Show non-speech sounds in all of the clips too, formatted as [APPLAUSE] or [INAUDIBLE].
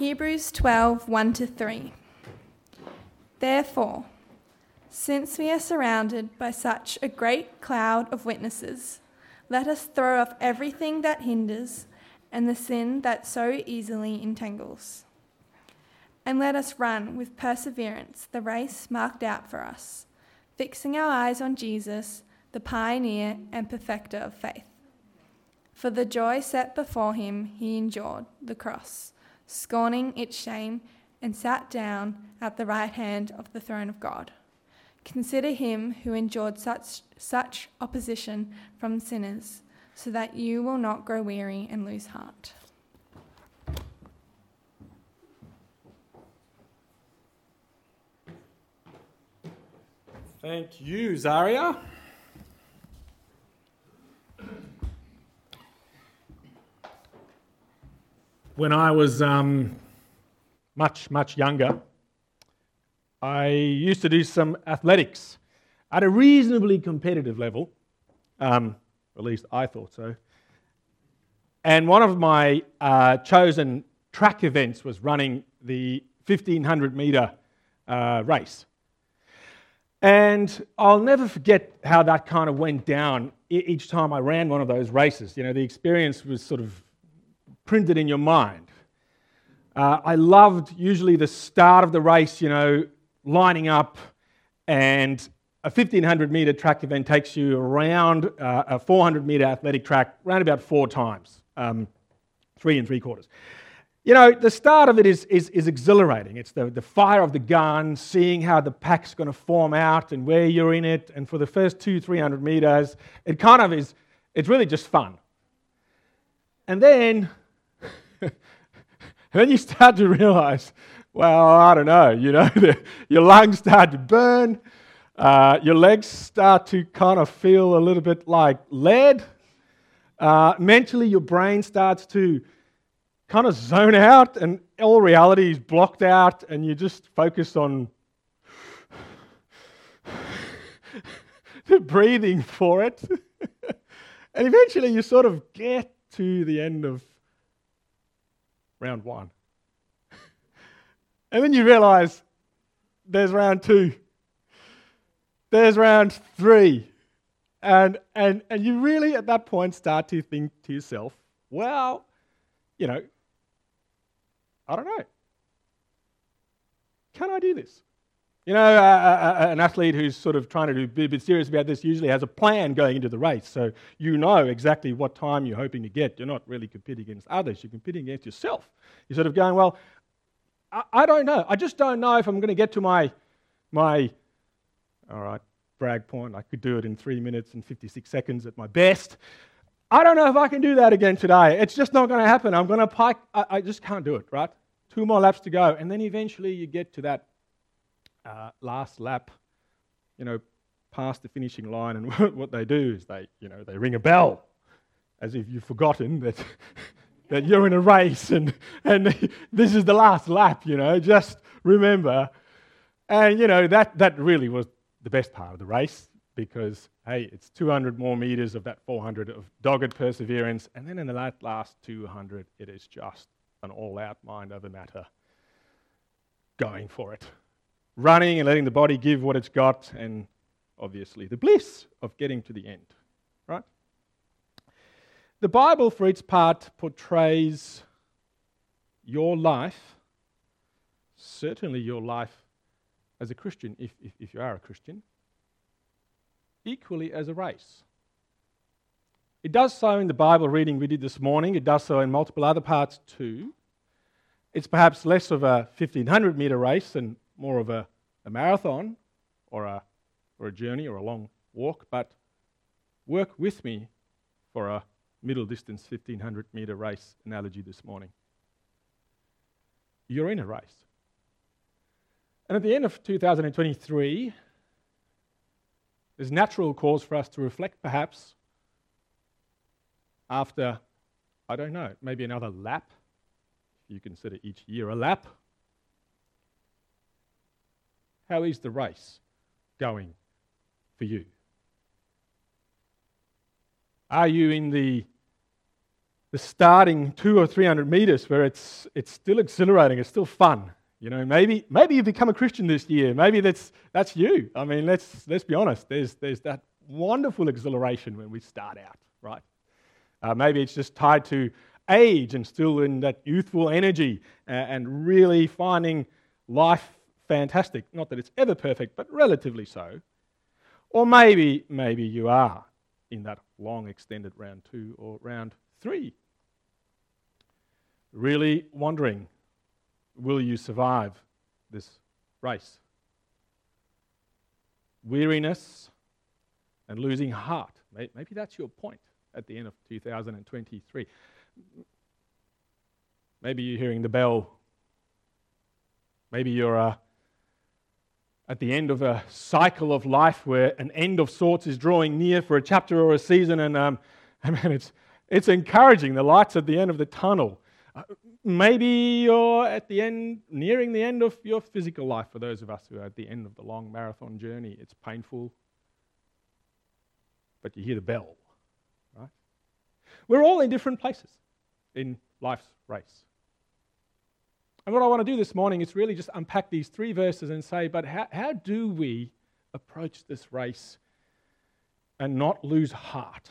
Hebrews 12 1 to 3. Therefore, since we are surrounded by such a great cloud of witnesses, let us throw off everything that hinders and the sin that so easily entangles. And let us run with perseverance the race marked out for us, fixing our eyes on Jesus, the pioneer and perfecter of faith. For the joy set before him, he endured the cross scorning its shame, and sat down at the right hand of the throne of God. Consider him who endured such, such opposition from sinners, so that you will not grow weary and lose heart. Thank you, Zaria. When I was um, much, much younger, I used to do some athletics at a reasonably competitive level. Um, at least I thought so. And one of my uh, chosen track events was running the 1500 metre uh, race. And I'll never forget how that kind of went down each time I ran one of those races. You know, the experience was sort of printed in your mind. Uh, I loved usually the start of the race, you know, lining up, and a 1500 metre track event takes you around uh, a 400 metre athletic track, around about four times, um, three and three quarters. You know, the start of it is, is, is exhilarating. It's the, the fire of the gun, seeing how the pack's going to form out and where you're in it. And for the first two, 300 metres, it kind of is, it's really just fun. And then [LAUGHS] then you start to realize, well, I don't know, you know, [LAUGHS] your lungs start to burn, uh, your legs start to kind of feel a little bit like lead. Uh, mentally, your brain starts to kind of zone out, and all reality is blocked out, and you just focus on [LAUGHS] the breathing for it. and eventually, you sort of get to the end of round one. [LAUGHS] and then you realize there's round two, there's round three. And, and, and you really, at that point, start to think to yourself, well, you know, I don't know. Can I do this? You know, uh, uh, an athlete who's sort of trying to be a bit serious about this usually has a plan going into the race. So you know exactly what time you're hoping to get. You're not really competing against others, you're competing against yourself. You're sort of going, well, I, I don't know. I just don't know if I'm going to get to my, my, all right, brag point. I could do it in three minutes and 56 seconds at my best. I don't know if I can do that again today. It's just not going to happen. I'm going to pike. I, I just can't do it, right? Two more laps to go. And then eventually you get to that uh, last lap, you know, past the finishing line, and [LAUGHS] what they do is they, you know, they ring a bell, as if you've forgotten that. [LAUGHS] that you're in a race and, and [LAUGHS] this is the last lap, you know, just remember. And, you know, that, that really was the best part of the race because, hey, it's 200 more meters of that 400 of dogged perseverance. And then in the last 200, it is just an all out mind over matter going for it running and letting the body give what it's got, and obviously the bliss of getting to the end, right? The Bible, for its part, portrays your life, certainly your life as a Christian, if, if, if you are a Christian, equally as a race. It does so in the Bible reading we did this morning, it does so in multiple other parts too. It's perhaps less of a 1500 metre race and more of a, a marathon or a, or a journey or a long walk, but work with me for a middle distance 1500 meter race analogy this morning. You're in a race. And at the end of 2023, there's natural cause for us to reflect perhaps after, I don't know, maybe another lap, if you consider each year a lap, how is the race going for you? Are you in the the starting two or three hundred meters where it's, it's still exhilarating, it's still fun. You know, maybe, maybe you've become a Christian this year. Maybe that's, that's you. I mean, let's, let's be honest. There's, there's that wonderful exhilaration when we start out, right? Uh, maybe it's just tied to age and still in that youthful energy and, and really finding life fantastic. Not that it's ever perfect, but relatively so. Or maybe, maybe you are in that long extended round two or round three. Really wondering will you survive this race? Weariness and losing heart. Maybe that's your point at the end of 2023. Maybe you're hearing the bell. Maybe you're uh, at the end of a cycle of life where an end of sorts is drawing near for a chapter or a season, and um, [LAUGHS] I mean, it's, it's encouraging. The light's at the end of the tunnel. Uh, maybe you're at the end, nearing the end of your physical life for those of us who are at the end of the long marathon journey. It's painful, but you hear the bell, right? We're all in different places in life's race. And what I want to do this morning is really just unpack these three verses and say, but how, how do we approach this race and not lose heart?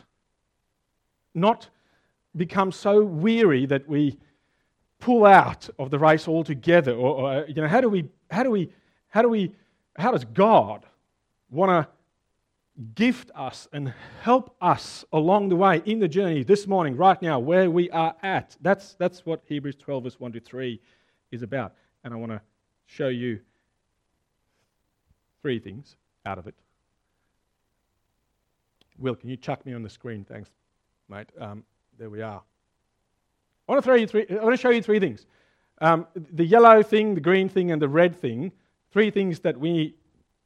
Not become so weary that we pull out of the race altogether? Or, or you know, how do we, how do we, how do we, how does God want to gift us and help us along the way in the journey this morning, right now, where we are at? That's, that's what Hebrews 12, verse 1 to 3 is about. And I want to show you three things out of it. Will, can you chuck me on the screen? Thanks, mate. Um, there we are. I want to, throw you three, I want to show you three things. Um, the yellow thing, the green thing, and the red thing. Three things that we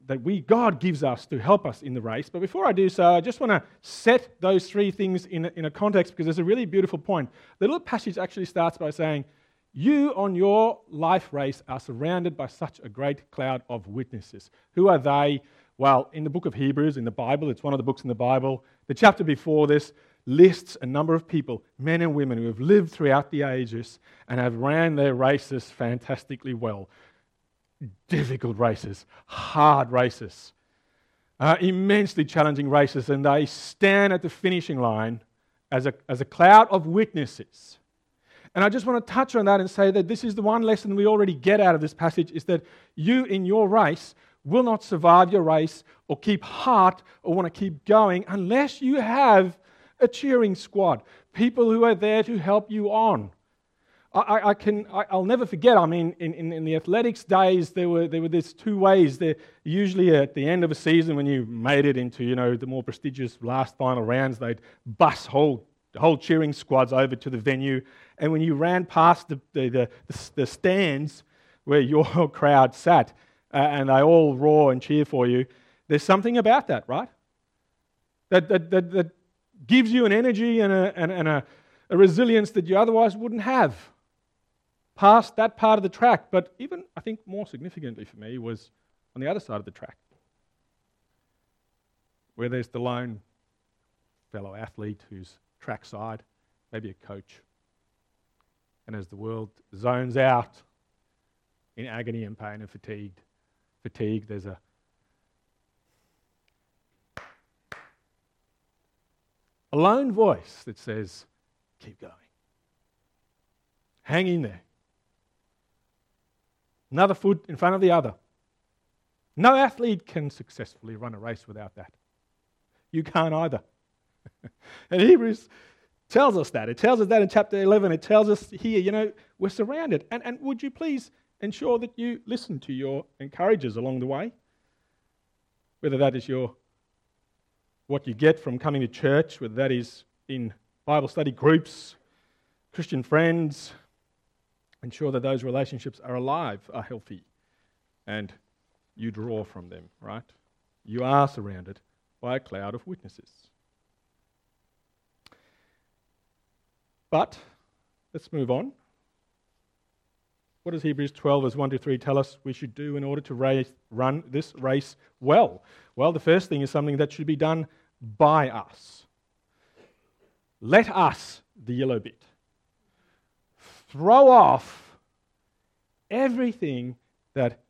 that we God gives us to help us in the race. But before I do so, I just want to set those three things in in a context because there's a really beautiful point. The little passage actually starts by saying, "You on your life race are surrounded by such a great cloud of witnesses. Who are they?" Well, in the book of Hebrews, in the Bible, it's one of the books in the Bible. The chapter before this, lists a number of people, men and women, who have lived throughout the ages and have ran their races fantastically well. Difficult races, hard races, uh, immensely challenging races, and they stand at the finishing line as a, as a cloud of witnesses. And I just want to touch on that and say that this is the one lesson we already get out of this passage is that you in your race will not survive your race or keep heart or want to keep going unless you have a cheering squad, people who are there to help you on. I, I can, I, will never forget, I mean, in, in, in, the athletics days, there were, there were these two ways. There, usually at the end of a season, when you made it into, you know, the more prestigious last final rounds, they'd bus whole, whole cheering squads over to the venue. And when you ran past the, the, the, the stands where [LAUGHS] your crowd sat, uh, and they all roar and cheer for you, there's something about that, right? That, that, that, that gives you an energy and a, and, and a, a resilience that you otherwise wouldn't have past that part of the track. But even, I think, more significantly for me was on the other side of the track, where there's the lone fellow athlete who's trackside, maybe a coach. And as the world zones out in agony and pain and fatigue, fatigue, there's a a lone voice that says, Keep going. Hang in there. Another foot in front of the other. No athlete can successfully run a race without that. You can't either. [LAUGHS] and Hebrews tells us that. It tells us that in chapter 11. It tells us here, you know, we're surrounded. And, and would you please ensure that you listen to your encouragers along the way? Whether that is your what you get from coming to church, whether that is in Bible study groups, Christian friends, ensure that those relationships are alive, are healthy, and you draw from them, right? You are surrounded by a cloud of witnesses. But let's move on. What does Hebrews 12, verse 1 to 3 tell us we should do in order to race, run this race well? Well, the first thing is something that should be done by us. Let us the yellow bit. Throw off everything that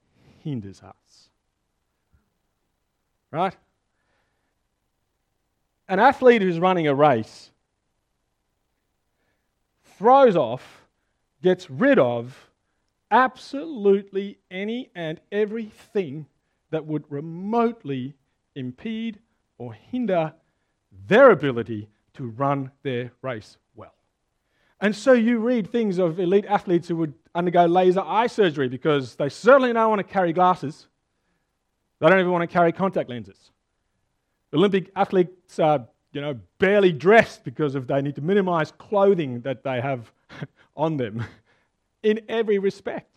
hinders us. Right? An athlete who's running a race throws off, gets rid of absolutely any and everything that would remotely impede or hinder their ability to run their race well. And so you read things of elite athletes who would undergo laser eye surgery because they certainly don't want to carry glasses. They don't even want to carry contact lenses. Olympic athletes are, you know, barely dressed because of they need to minimize clothing that they have [LAUGHS] on them [LAUGHS] in every respect.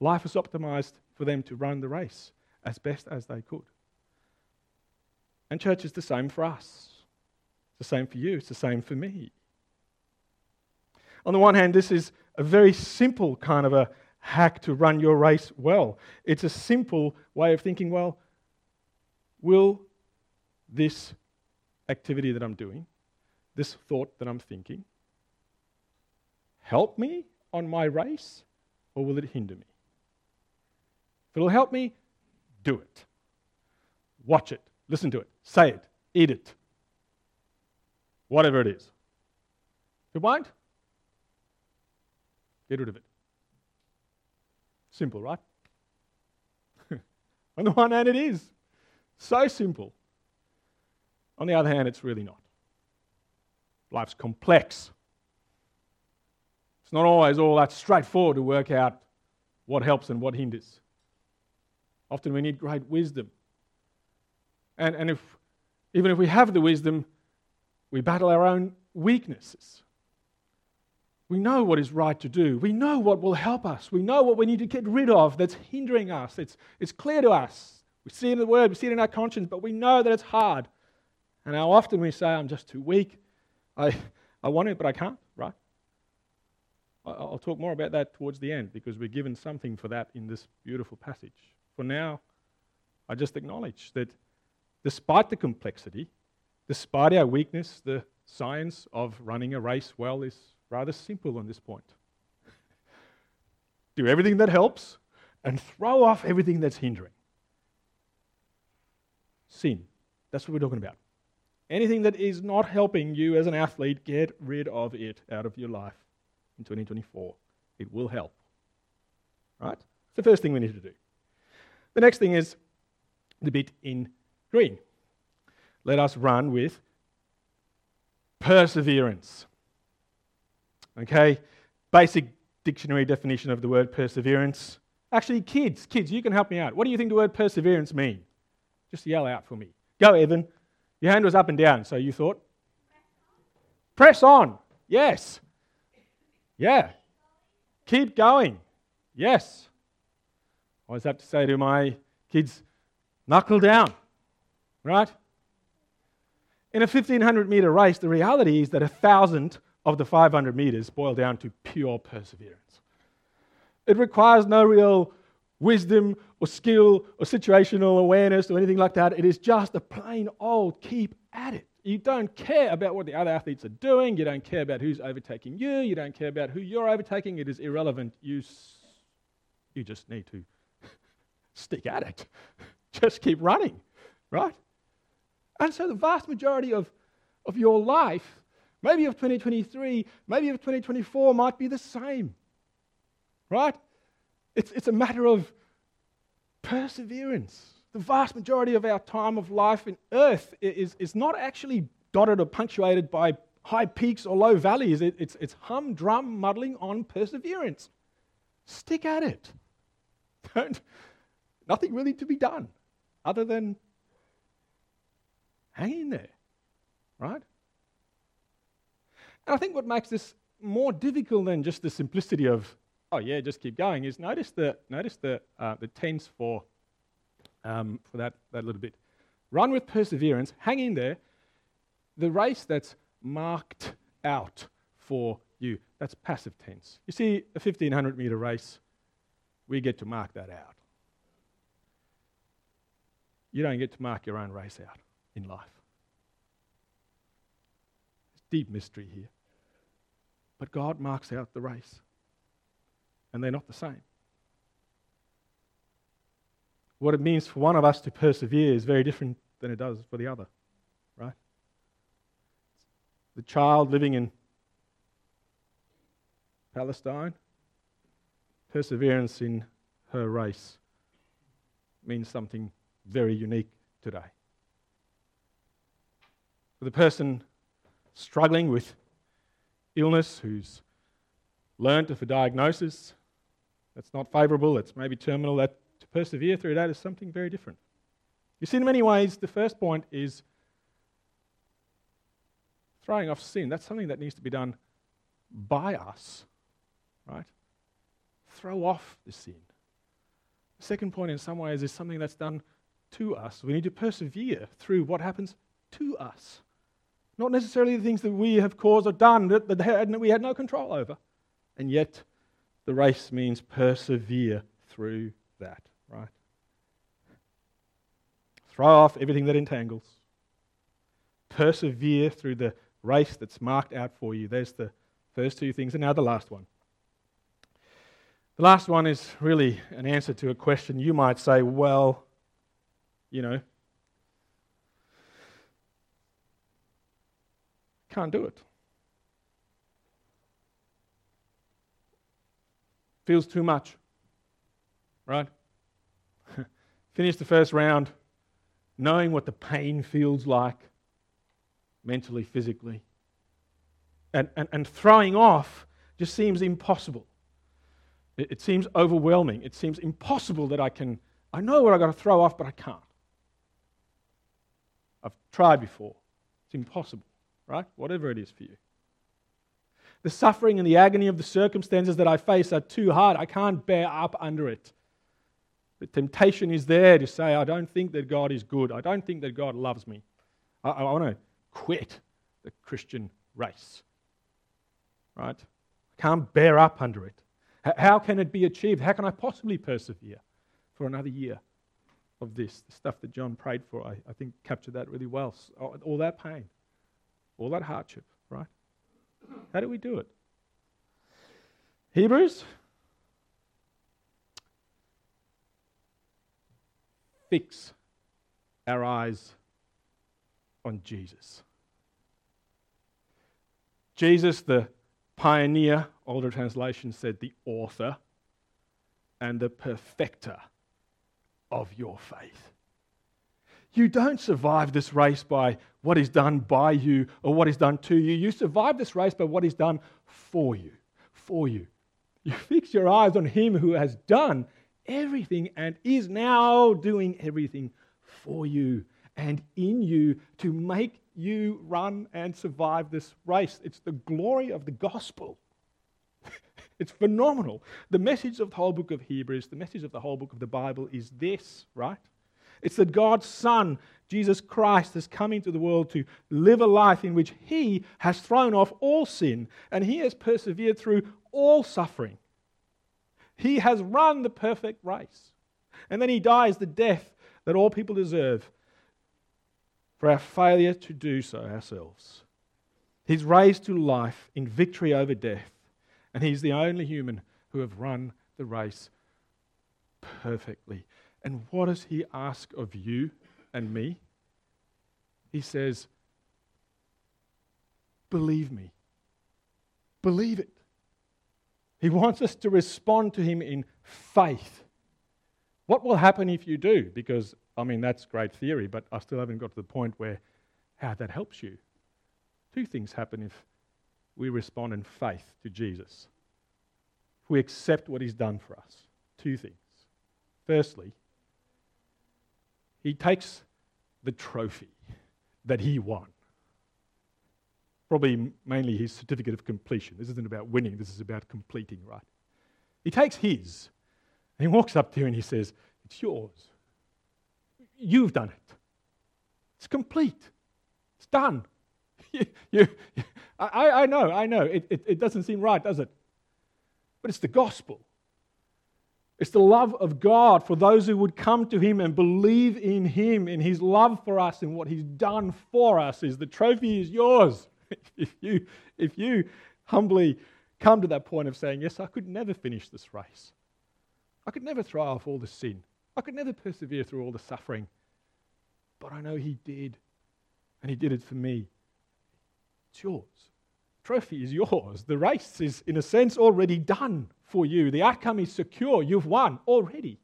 Life is optimized for them to run the race as best as they could. And church is the same for us. It's the same for you. It's the same for me. On the one hand, this is a very simple kind of a hack to run your race well. It's a simple way of thinking, well, will this activity that I'm doing, this thought that I'm thinking, help me on my race or will it hinder me? If it'll help me, do it. Watch it, listen to it, say it, eat it, whatever it is. If it won't, get rid of it. Simple, right? [LAUGHS] On the one hand, it is so simple. On the other hand, it's really not. Life's complex. It's not always all that straightforward to work out what helps and what hinders. Often we need great wisdom. And, and if, even if we have the wisdom, we battle our own weaknesses. We know what is right to do. We know what will help us. We know what we need to get rid of that's hindering us. It's, it's clear to us. We see it in the Word, we see it in our conscience, but we know that it's hard. And how often we say, I'm just too weak. I, I want it, but I can't, right? I'll talk more about that towards the end because we're given something for that in this beautiful passage. For now, I just acknowledge that despite the complexity, despite our weakness, the science of running a race well is rather simple on this point. Do everything that helps and throw off everything that's hindering. Sin. That's what we're talking about. Anything that is not helping you as an athlete, get rid of it out of your life in 2024. It will help. Right? It's the first thing we need to do. The next thing is the bit in green. Let us run with perseverance. Okay? Basic dictionary definition of the word perseverance. Actually, kids, kids, you can help me out. What do you think the word perseverance mean? Just yell out for me. Go, Evan. Your hand was up and down, so you thought? Press on. Yes. Yeah. Keep going. Yes. I always have to say to my kids, knuckle down, right? In a 1500 meter race, the reality is that a thousand of the 500 meters boil down to pure perseverance. It requires no real wisdom or skill or situational awareness or anything like that. It is just a plain old keep at it. You don't care about what the other athletes are doing. You don't care about who's overtaking you. You don't care about who you're overtaking. It is irrelevant. You, you just need to [LAUGHS] stick at it. [LAUGHS] Just keep running, right? And so the vast majority of, of your life, maybe of 2023, maybe of 2024, might be the same, right? It's, it's a matter of perseverance. The vast majority of our time of life in earth is, is not actually dotted or punctuated by high peaks or low valleys. It, it's, it's humdrum muddling on perseverance. Stick at it. [LAUGHS] Don't, nothing really to be done other than hang in there, right? And I think what makes this more difficult than just the simplicity of, oh yeah, just keep going, is notice the, notice the, uh, the tense for, um, for that, that little bit. Run with perseverance, hang in there. The race that's marked out for you, that's passive tense. You see, a 1500 meter race, we get to mark that out. You don't get to mark your own race out in life. There's deep mystery here. But God marks out the race, and they're not the same. What it means for one of us to persevere is very different than it does for the other, right? The child living in Palestine, perseverance in her race means something very unique today. For the person struggling with illness who's learned of a diagnosis that's not favourable, that's maybe terminal, that to persevere through that is something very different. You see, in many ways, the first point is throwing off sin. That's something that needs to be done by us, right? Throw off the sin. The second point, in some ways, is something that's done to us. We need to persevere through what happens to us. Not necessarily the things that we have caused or done that, that we had no control over. And yet, the race means persevere through that, right? Throw off everything that entangles. Persevere through the race that's marked out for you. There's the first two things. And now the last one. The last one is really an answer to a question you might say, well, you know, can't do it. Feels too much, right? [LAUGHS] Finish the first round knowing what the pain feels like mentally, physically. And, and, and throwing off just seems impossible. It, it seems overwhelming. It seems impossible that I can, I know what I've got to throw off, but I can't. I've tried before. It's impossible, right? Whatever it is for you. The suffering and the agony of the circumstances that I face are too hard. I can't bear up under it. The temptation is there to say, I don't think that God is good. I don't think that God loves me. I, I want to quit the Christian race. Right? I can't bear up under it. How can it be achieved? How can I possibly persevere for another year of this? The stuff that John prayed for, I, I think, captured that really well. All, all that pain, all that hardship, right? How do we do it? Hebrews? Fix our eyes on Jesus. Jesus, the pioneer, older translation said the author and the perfecter of your faith. You don't survive this race by what is done by you or what is done to you. You survive this race by what is done for you. For you. You [LAUGHS] fix your eyes on Him who has done everything and is now doing everything for you and in you to make you run and survive this race. It's the glory of the gospel. [LAUGHS] it's phenomenal. The message of the whole book of Hebrews, the message of the whole book of the Bible is this, right? It's that God's Son, Jesus Christ, has come into the world to live a life in which He has thrown off all sin and He has persevered through all suffering. He has run the perfect race. And then He dies the death that all people deserve for our failure to do so ourselves. He's raised to life in victory over death, and he's the only human who have run the race perfectly. And what does he ask of you and me? He says, Believe me. Believe it. He wants us to respond to him in faith. What will happen if you do? Because I mean, that's great theory, but I still haven't got to the point where how that helps you. Two things happen if we respond in faith to Jesus. We accept what he's done for us. Two things. Firstly, he takes the trophy that he won. Probably mainly his certificate of completion. This isn't about winning, this is about completing, right? He takes his and he walks up to you and he says, It's yours. You've done it. It's complete. It's done. [LAUGHS] you, you, I, I know, I know. It, it, it doesn't seem right, does it? But it's the gospel. It's the love of God for those who would come to Him and believe in Him, in His love for us and what He's done for us. Is the trophy is yours [LAUGHS] if you if you humbly come to that point of saying, Yes, I could never finish this race. I could never throw off all the sin. I could never persevere through all the suffering. But I know He did. And He did it for me. It's yours. Trophy is yours. The race is, in a sense, already done for you. The outcome is secure. You've won already.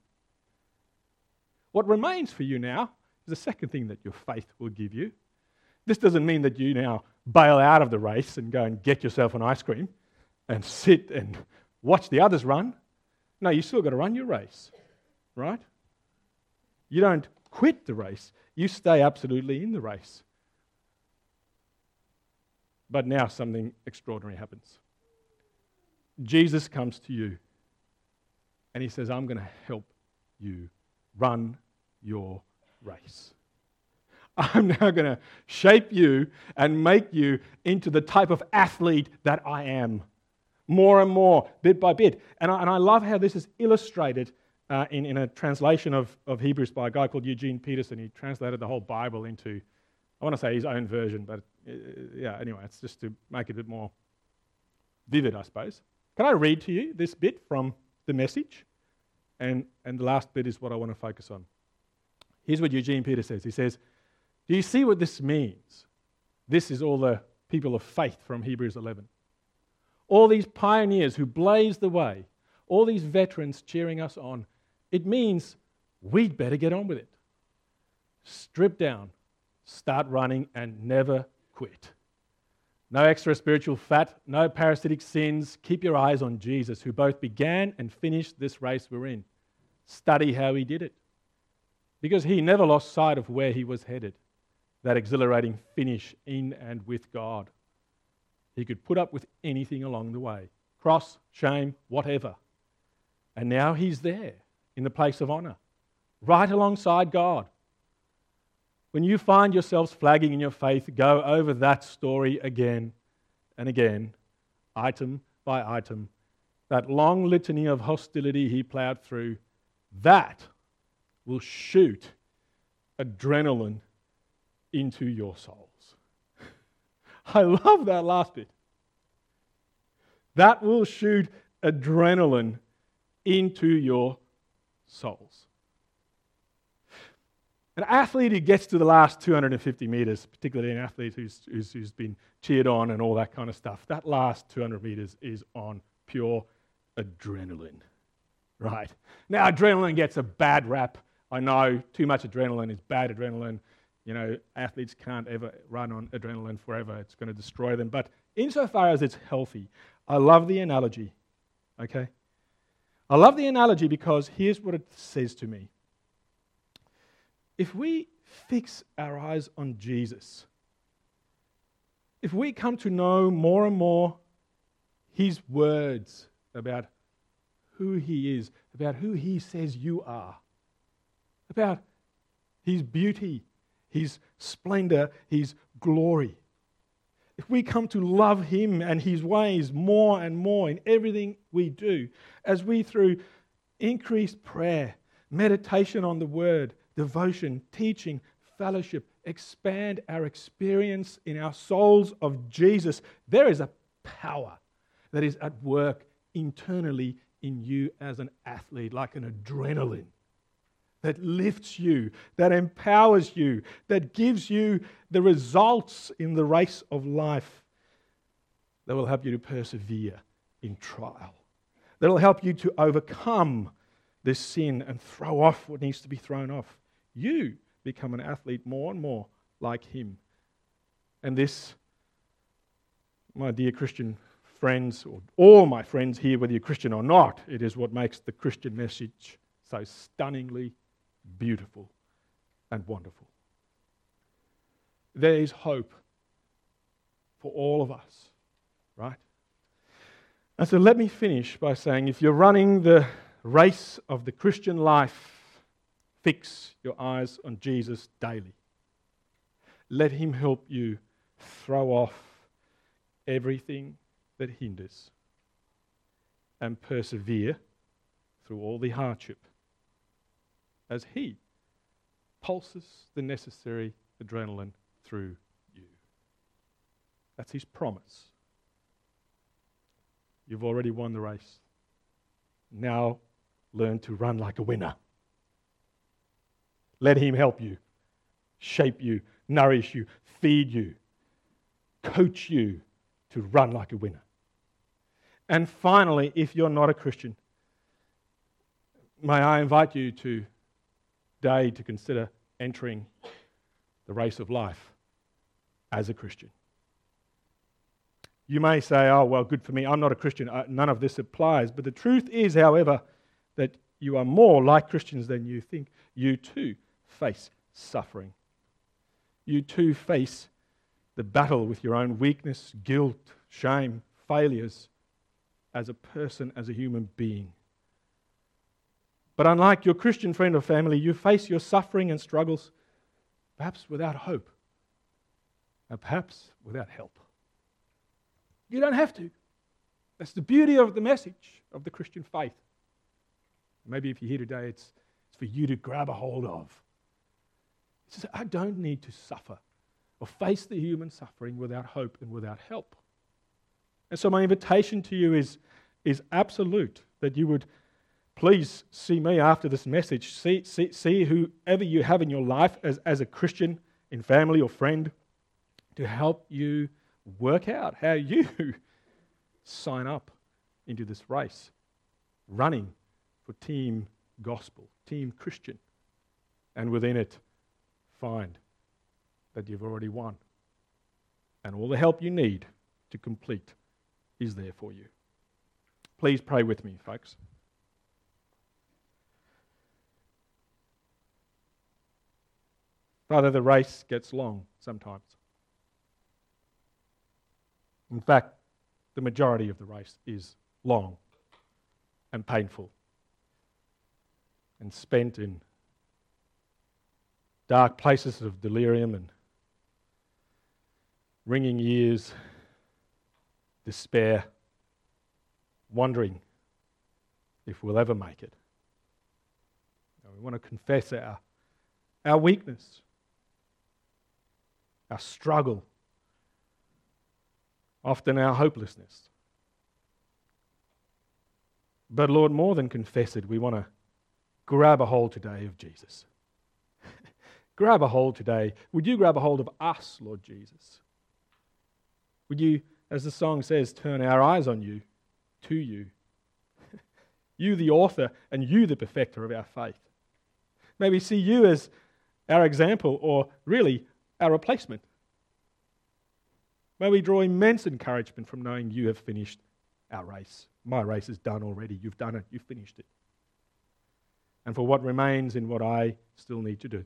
What remains for you now is the second thing that your faith will give you. This doesn't mean that you now bail out of the race and go and get yourself an ice cream and sit and watch the others run. No, you still got to run your race, right? You don't quit the race, you stay absolutely in the race. But now something extraordinary happens. Jesus comes to you and he says, I'm going to help you run your race. I'm now going to shape you and make you into the type of athlete that I am. More and more, bit by bit. And I, and I love how this is illustrated uh, in, in a translation of, of Hebrews by a guy called Eugene Peterson. He translated the whole Bible into, I want to say his own version, but yeah, anyway, it's just to make it a bit more vivid, I suppose. Can I read to you this bit from the message? And, and the last bit is what I want to focus on. Here's what Eugene Peter says He says, Do you see what this means? This is all the people of faith from Hebrews 11. All these pioneers who blazed the way, all these veterans cheering us on. It means we'd better get on with it. Strip down, start running, and never quit. No extra spiritual fat, no parasitic sins. Keep your eyes on Jesus, who both began and finished this race we're in. Study how he did it. Because he never lost sight of where he was headed that exhilarating finish in and with God. He could put up with anything along the way cross, shame, whatever. And now he's there in the place of honor, right alongside God. When you find yourselves flagging in your faith, go over that story again and again, item by item. That long litany of hostility he plowed through, that will shoot adrenaline into your souls. [LAUGHS] I love that last bit. That will shoot adrenaline into your souls. An athlete who gets to the last 250 meters, particularly an athlete who's, who's, who's been cheered on and all that kind of stuff, that last 200 meters is on pure adrenaline. Right. Now, adrenaline gets a bad rap. I know too much adrenaline is bad adrenaline. You know, athletes can't ever run on adrenaline forever, it's going to destroy them. But insofar as it's healthy, I love the analogy. Okay? I love the analogy because here's what it says to me. If we fix our eyes on Jesus, if we come to know more and more his words about who he is, about who he says you are, about his beauty, his splendor, his glory. If we come to love him and his ways more and more in everything we do, as we through increased prayer, meditation on the word, devotion, teaching, fellowship, expand our experience in our souls of Jesus, there is a power that is at work internally in you as an athlete, like an adrenaline that lifts you, that empowers you, that gives you the results in the race of life that will help you to persevere in trial, that will help you to overcome this sin and throw off what needs to be thrown off. You become an athlete more and more like Him. And this, my dear Christian friends, or all my friends here, whether you're Christian or not, it is what makes the Christian message so stunningly beautiful and wonderful. There is hope for all of us, right? And so let me finish by saying if you're running the race of the Christian life, fix your eyes on Jesus daily. Let Him help you throw off everything that hinders and persevere through all the hardship as He pulses the necessary adrenaline through you. That's His promise. You've already won the race. Now learn to run like a winner. Let Him help you, shape you, nourish you, feed you, coach you to run like a winner. And finally, if you're not a Christian, may I invite you to today to consider entering the race of life as a Christian. You may say, oh, well, good for me. I'm not a Christian. None of this applies. But the truth is, however, that you are more like Christians than you think. You too face suffering. You too face the battle with your own weakness, guilt, shame, failures as a person, as a human being. But unlike your Christian friend or family, you face your suffering and struggles perhaps without hope, and perhaps without help. You don't have to. That's the beauty of the message of the Christian faith. Maybe if you're here today, it's, it's for you to grab a hold of. He says, I don't need to suffer or face the human suffering without hope and without help. And so, my invitation to you is, is absolute that you would please see me after this message. See, see, see whoever you have in your life as, as a Christian, in family or friend, to help you work out how [LAUGHS] you sign up into this race, running for Team Gospel, Team Christian, and within it, find that you've already won. And all the help you need to complete is there for you. Please pray with me, folks. Father, the race gets long sometimes. In fact, the majority of the race is long and painful and spent in dark places of delirium and ringing ears, despair, wondering if we'll ever make it. we want to confess our, our weakness, our struggle, often our hopelessness. But Lord, more than confess it, we want to grab a hold today of Jesus. Grab a hold today. Would you grab a hold of us, Lord Jesus? Would you, as the song says, turn our eyes on you, to you? [LAUGHS] you, the author, and you, the perfecter of our faith. Maybe see you as our example, or really our replacement. May we draw immense encouragement from knowing you have finished our race. My race is done already. You've done it, you've finished it and for what remains in what I still need to do.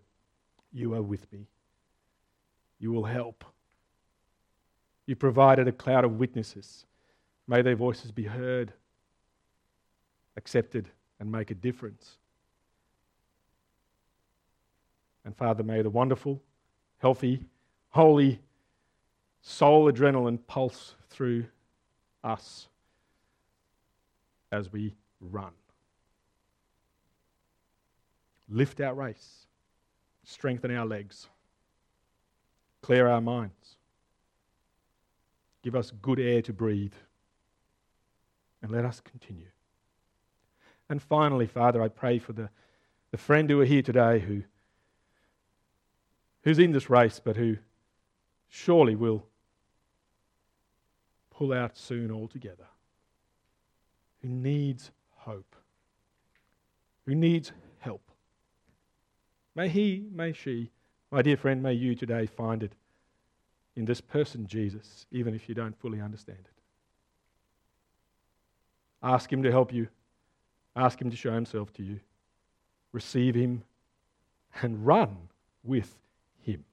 You are with me. You will help. You provided a cloud of witnesses. May their voices be heard, accepted, and make a difference. And Father, may the wonderful, healthy, holy soul adrenaline pulse through us as we run lift our race, strengthen our legs, clear our minds, give us good air to breathe, and let us continue. And finally, Father, I pray for the, the friend who are here today who, who's in this race, but who surely will pull out soon altogether, who needs hope, who needs help. May he, may she, my dear friend, may you today find it in this person, Jesus, even if you don't fully understand it. Ask him to help you, ask him to show himself to you. Receive him and run with him.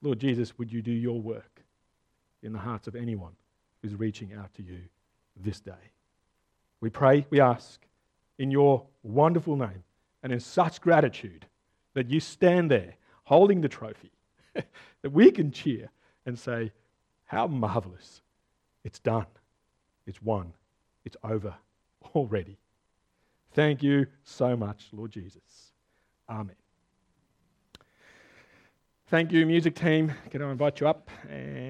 Lord Jesus, would you do your work in the hearts of anyone who's reaching out to you this day? We pray, we ask in your wonderful name and in such gratitude that you stand there holding the trophy, [LAUGHS] that we can cheer and say, How marvelous! It's done, it's won, it's over already. Thank you so much, Lord Jesus. Amen. Thank you, music team. Can I invite you up? And